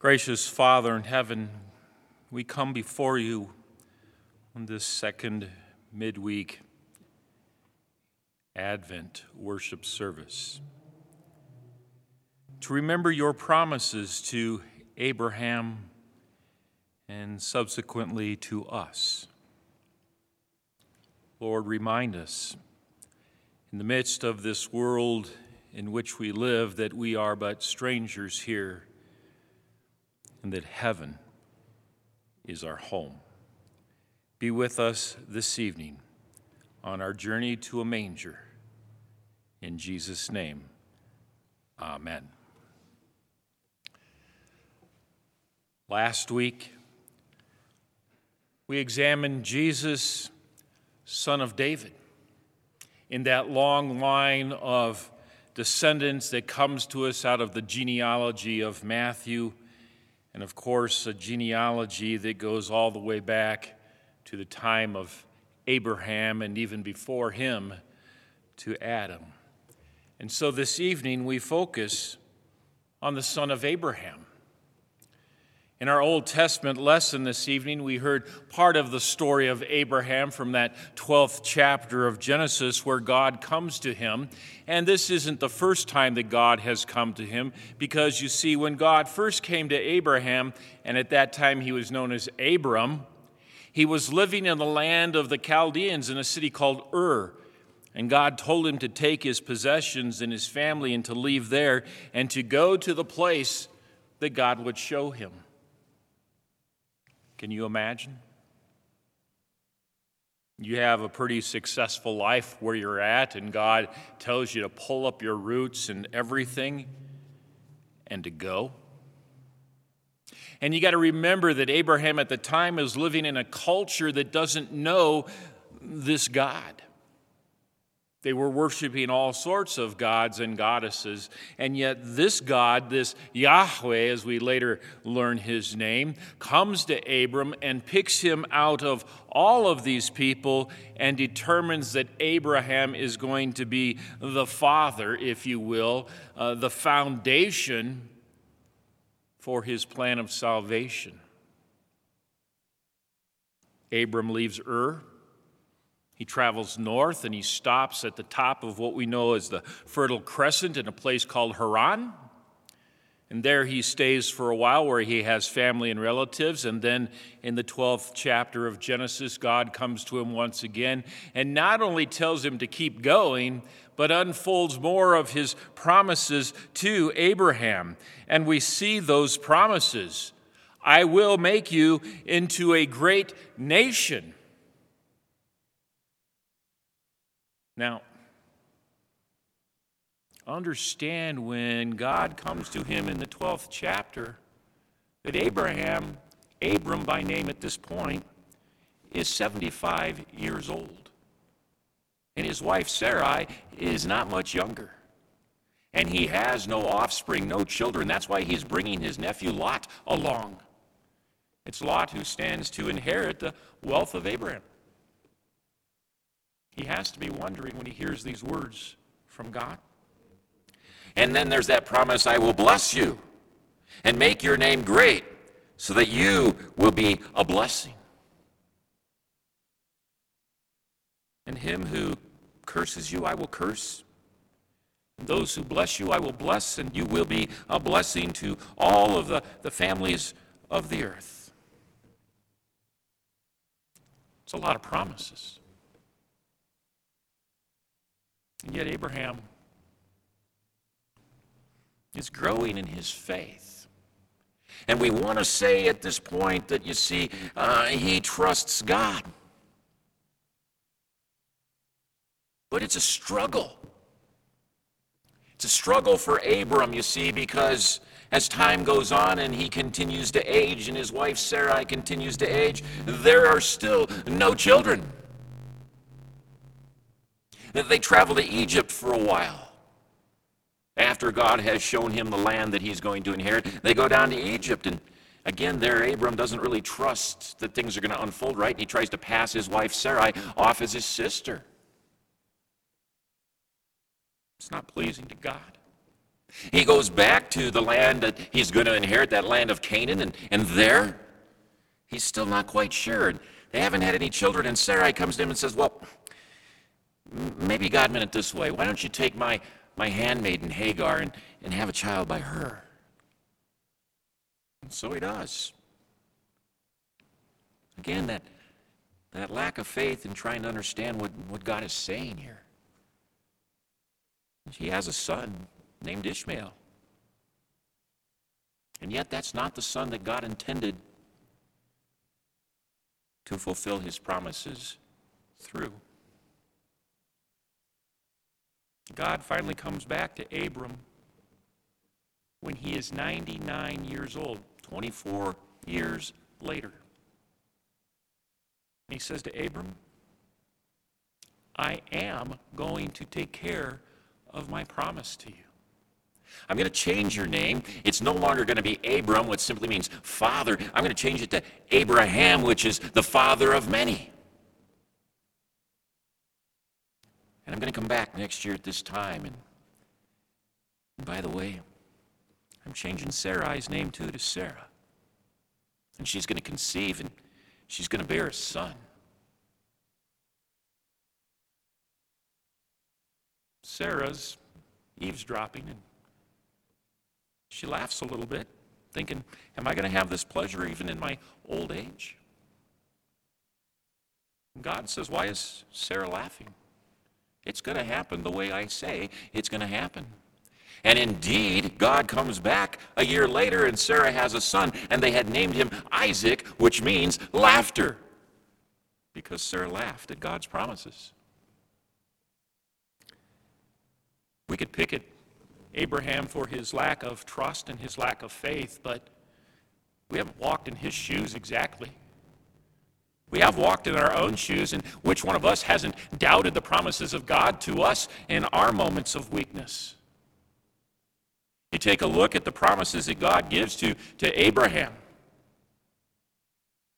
Gracious Father in heaven, we come before you on this second midweek Advent worship service to remember your promises to Abraham and subsequently to us. Lord, remind us in the midst of this world in which we live that we are but strangers here and that heaven is our home. Be with us this evening on our journey to a manger. In Jesus' name, amen. Last week, we examined Jesus, son of David, in that long line of descendants that comes to us out of the genealogy of Matthew and of course, a genealogy that goes all the way back to the time of Abraham and even before him to Adam. And so this evening we focus on the son of Abraham. In our Old Testament lesson this evening, we heard part of the story of Abraham from that 12th chapter of Genesis where God comes to him. And this isn't the first time that God has come to him, because you see, when God first came to Abraham, and at that time he was known as Abram, he was living in the land of the Chaldeans in a city called Ur. And God told him to take his possessions and his family and to leave there and to go to the place that God would show him. Can you imagine? You have a pretty successful life where you're at, and God tells you to pull up your roots and everything and to go. And you got to remember that Abraham at the time is living in a culture that doesn't know this God. They were worshiping all sorts of gods and goddesses, and yet this God, this Yahweh, as we later learn his name, comes to Abram and picks him out of all of these people and determines that Abraham is going to be the father, if you will, uh, the foundation for his plan of salvation. Abram leaves Ur he travels north and he stops at the top of what we know as the Fertile Crescent in a place called Haran. And there he stays for a while where he has family and relatives. And then in the 12th chapter of Genesis, God comes to him once again and not only tells him to keep going, but unfolds more of his promises to Abraham. And we see those promises I will make you into a great nation. Now, understand when God comes to him in the 12th chapter that Abraham, Abram by name at this point, is 75 years old. And his wife Sarai is not much younger. And he has no offspring, no children. That's why he's bringing his nephew Lot along. It's Lot who stands to inherit the wealth of Abraham. He has to be wondering when he hears these words from God. And then there's that promise I will bless you and make your name great so that you will be a blessing. And him who curses you, I will curse. And those who bless you, I will bless, and you will be a blessing to all of the, the families of the earth. It's a lot of promises. And yet, Abraham is growing in his faith. And we want to say at this point that you see, uh, he trusts God. But it's a struggle. It's a struggle for Abram, you see, because as time goes on and he continues to age and his wife Sarai continues to age, there are still no children. They travel to Egypt for a while. After God has shown him the land that he's going to inherit, they go down to Egypt. And again, there, Abram doesn't really trust that things are going to unfold right. And he tries to pass his wife Sarai off as his sister. It's not pleasing to God. He goes back to the land that he's going to inherit, that land of Canaan, and, and there, he's still not quite sure. They haven't had any children, and Sarai comes to him and says, Well, maybe God meant it this way. Why don't you take my, my handmaiden Hagar and, and have a child by her? And so he does. Again, that, that lack of faith in trying to understand what, what God is saying here. He has a son named Ishmael. And yet, that's not the son that God intended to fulfill his promises through. God finally comes back to Abram when he is 99 years old, 24 years later. And he says to Abram, I am going to take care of my promise to you. I'm going to change your name. It's no longer going to be Abram, which simply means father. I'm going to change it to Abraham, which is the father of many. And I'm going to come back next year at this time. And, by the way, I'm changing Sarai's name too to Sarah. And she's going to conceive and she's going to bear a son. Sarah's eavesdropping and she laughs a little bit, thinking, Am I going to have this pleasure even in my old age? And God says, Why is Sarah laughing? It's going to happen the way I say it's going to happen. And indeed, God comes back a year later, and Sarah has a son, and they had named him Isaac, which means laughter, because Sarah laughed at God's promises. We could pick at Abraham for his lack of trust and his lack of faith, but we haven't walked in his shoes exactly. We have walked in our own shoes, and which one of us hasn't doubted the promises of God to us in our moments of weakness? You take a look at the promises that God gives to, to Abraham.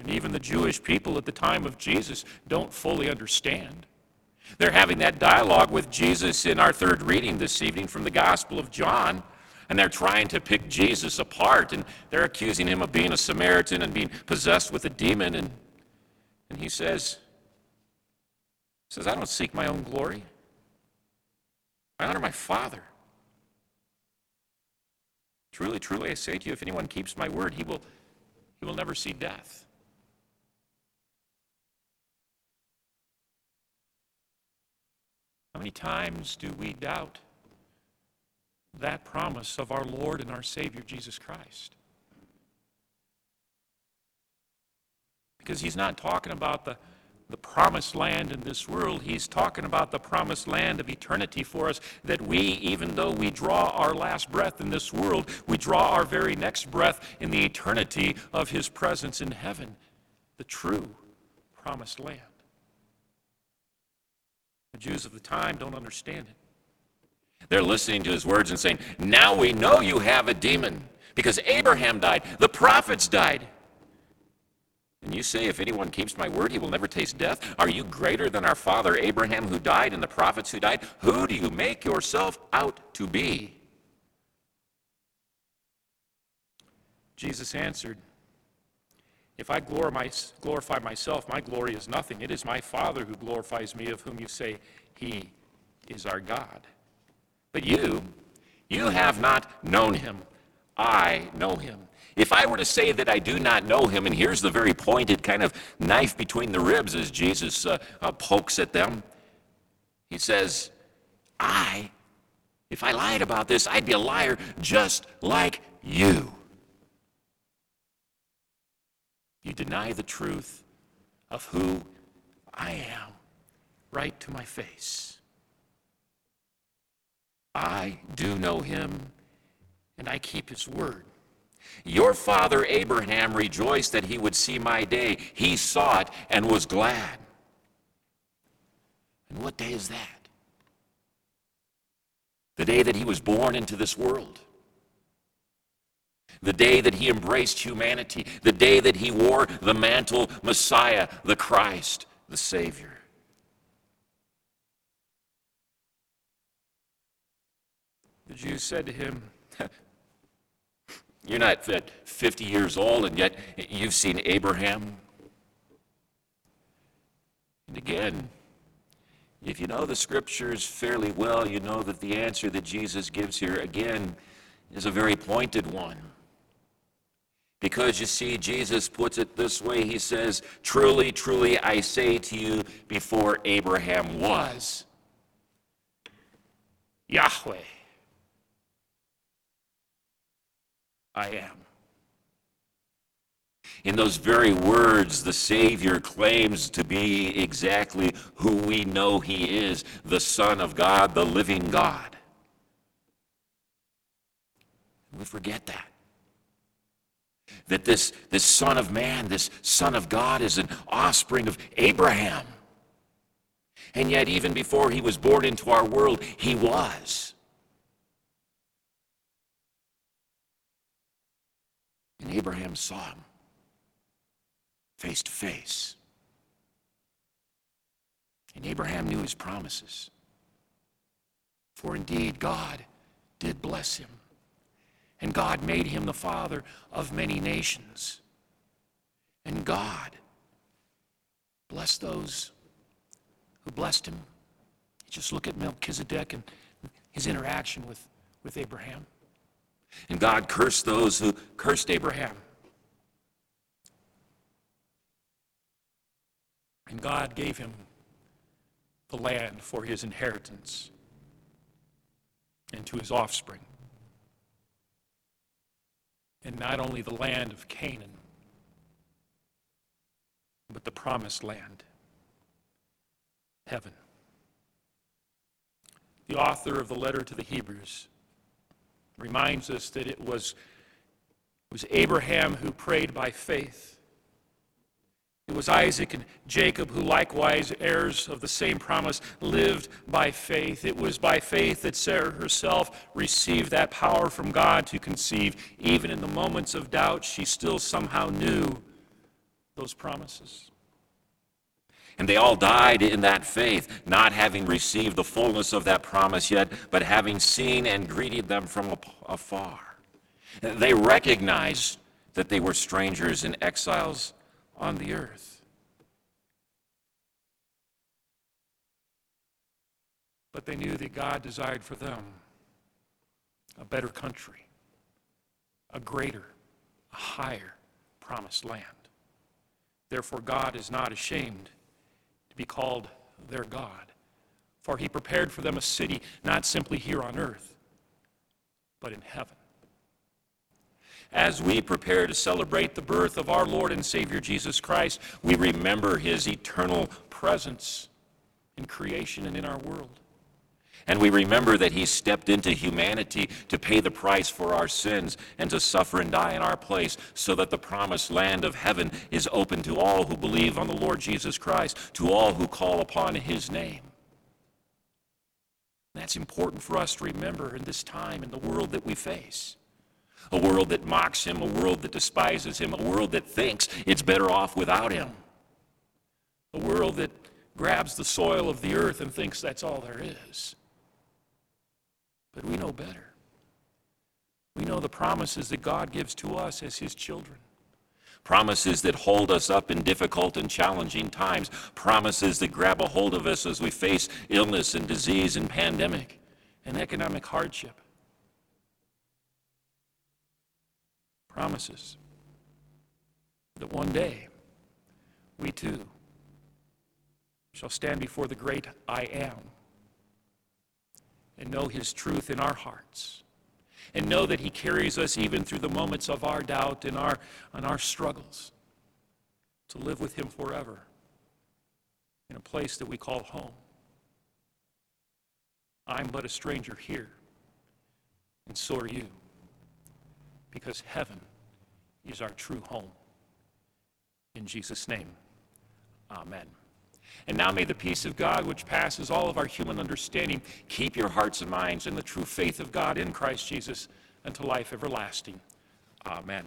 And even the Jewish people at the time of Jesus don't fully understand. They're having that dialogue with Jesus in our third reading this evening from the Gospel of John. And they're trying to pick Jesus apart. And they're accusing him of being a Samaritan and being possessed with a demon. And, and he says, says, I don't seek my own glory. I honor my Father. Truly, truly, I say to you, if anyone keeps my word, he will, he will never see death. How many times do we doubt that promise of our Lord and our Savior Jesus Christ? Because he's not talking about the, the promised land in this world. He's talking about the promised land of eternity for us, that we, even though we draw our last breath in this world, we draw our very next breath in the eternity of his presence in heaven, the true promised land. The Jews of the time don't understand it. They're listening to his words and saying, Now we know you have a demon because Abraham died, the prophets died. And you say, If anyone keeps my word, he will never taste death. Are you greater than our father Abraham who died and the prophets who died? Who do you make yourself out to be? Jesus answered, if I glorify myself, my glory is nothing. It is my Father who glorifies me, of whom you say, He is our God. But you, you have not known him. I know him. If I were to say that I do not know him, and here's the very pointed kind of knife between the ribs as Jesus uh, uh, pokes at them, he says, I, if I lied about this, I'd be a liar just like you. You deny the truth of who I am right to my face. I do know him, and I keep his word. Your father Abraham rejoiced that he would see my day. He saw it and was glad. And what day is that? The day that he was born into this world the day that he embraced humanity, the day that he wore the mantle Messiah, the Christ, the Savior. The Jews said to him, You're not uh, 50 years old, and yet you've seen Abraham. And again, if you know the scriptures fairly well, you know that the answer that Jesus gives here, again, is a very pointed one. Because you see, Jesus puts it this way He says, Truly, truly, I say to you, before Abraham was, Yahweh, I am. In those very words, the Savior claims to be exactly who we know He is the Son of God, the living God. We forget that. That this, this Son of Man, this Son of God, is an offspring of Abraham. And yet, even before he was born into our world, he was. And Abraham saw him face to face. And Abraham knew his promises. For indeed, God did bless him. And God made him the father of many nations. And God blessed those who blessed him. Just look at Melchizedek and his interaction with, with Abraham. And God cursed those who cursed Abraham. And God gave him the land for his inheritance and to his offspring. And not only the land of Canaan, but the promised land, heaven. The author of the letter to the Hebrews reminds us that it was, it was Abraham who prayed by faith it was Isaac and Jacob who, likewise heirs of the same promise, lived by faith. It was by faith that Sarah herself received that power from God to conceive. Even in the moments of doubt, she still somehow knew those promises. And they all died in that faith, not having received the fullness of that promise yet, but having seen and greeted them from afar. They recognized that they were strangers and exiles on the earth. But they knew that God desired for them a better country, a greater, a higher promised land. Therefore, God is not ashamed to be called their God, for he prepared for them a city not simply here on earth, but in heaven as we prepare to celebrate the birth of our Lord and Savior Jesus Christ, we remember his eternal presence in creation and in our world. And we remember that he stepped into humanity to pay the price for our sins and to suffer and die in our place so that the promised land of heaven is open to all who believe on the Lord Jesus Christ, to all who call upon his name. That's important for us to remember in this time in the world that we face a world that mocks him, a world that despises him, a world that thinks it's better off without him, a world that grabs the soil of the earth and thinks that's all there is. But we know better. We know the promises that God gives to us as his children. Promises that hold us up in difficult and challenging times. Promises that grab a hold of us as we face illness and disease and pandemic and economic hardship. promises that one day we too shall stand before the great I am and know his truth in our hearts and know that he carries us even through the moments of our doubt and our, and our struggles to live with him forever in a place that we call home. I'm but a stranger here, and so are you because heaven is our true home. In Jesus' name, amen. And now may the peace of God, which passes all of our human understanding, keep your hearts and minds in the true faith of God in Christ Jesus unto life everlasting. Amen.